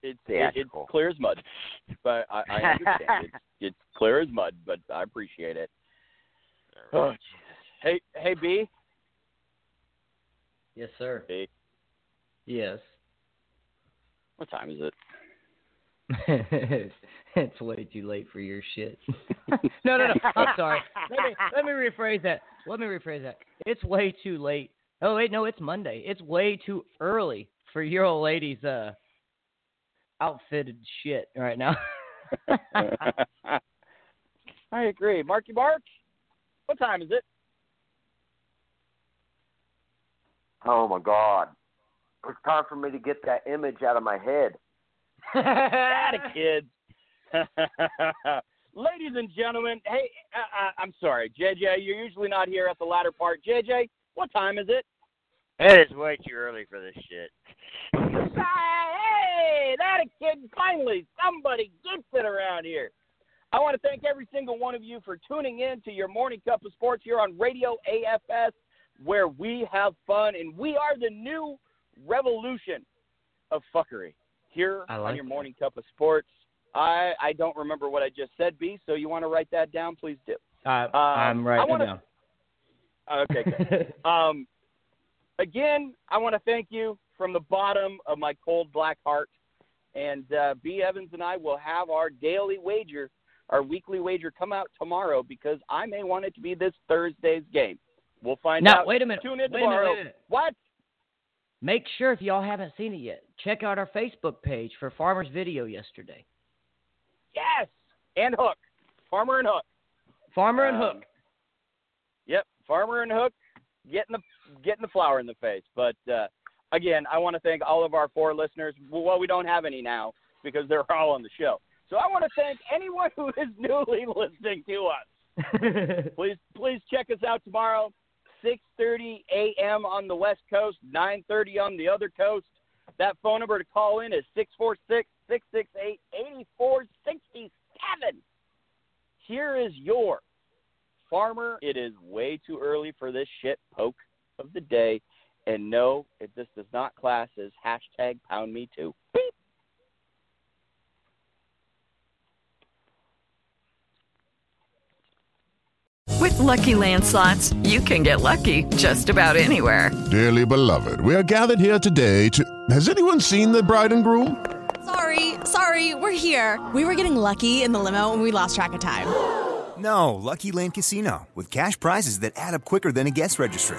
It's it, it's clear as mud, but I, I understand it's, it's clear as mud, but I appreciate it. Oh, Jesus. Hey, hey, B. Yes, sir. B. Yes. What time is it? it's way too late for your shit. no, no, no. I'm sorry. Let me let me rephrase that. Let me rephrase that. It's way too late. Oh wait, no, it's Monday. It's way too early for your old lady's uh outfitted shit right now. I agree. Marky Mark, what time is it? Oh my God! It's time for me to get that image out of my head. Atta kids. Ladies and gentlemen, hey, uh, uh, I'm sorry, JJ. You're usually not here at the latter part. JJ, what time is it? it is way too early for this shit. Hey, that a kid. Finally, somebody gets it around here. I want to thank every single one of you for tuning in to your morning cup of sports here on Radio AFS, where we have fun and we are the new revolution of fuckery here I on your that. morning cup of sports. I I don't remember what I just said, B. So you want to write that down? Please do. I, Um, I'm I writing down. Okay. Um, again, I want to thank you from the bottom of my cold black heart. And uh, B. Evans and I will have our daily wager, our weekly wager, come out tomorrow because I may want it to be this Thursday's game. We'll find Now, out. wait a minute. Tune in Wait a minute, tomorrow. wait a minute. What? Make sure if y'all haven't seen it yet, check out our Facebook page for Farmer's video yesterday. Yes. And Hook. Farmer and Hook. Farmer and Um, Hook. Yep, Farmer and Hook getting the getting the flower in the face. But uh, again, I want to thank all of our four listeners. Well, we don't have any now because they're all on the show. So I want to thank anyone who is newly listening to us. Please, please check us out tomorrow, 6:30 a.m. on the West Coast, 9:30 on the other coast. That phone number to call in is 646-668-8467. here is your farmer. It is way too early for this shit poke of the day. And no, it, this does not class as hashtag pound me too. Beep. With Lucky Land slots, you can get lucky just about anywhere. Dearly beloved, we are gathered here today to. Has anyone seen the bride and groom? Sorry, sorry, we're here. We were getting lucky in the limo and we lost track of time. No, Lucky Land Casino, with cash prizes that add up quicker than a guest registry.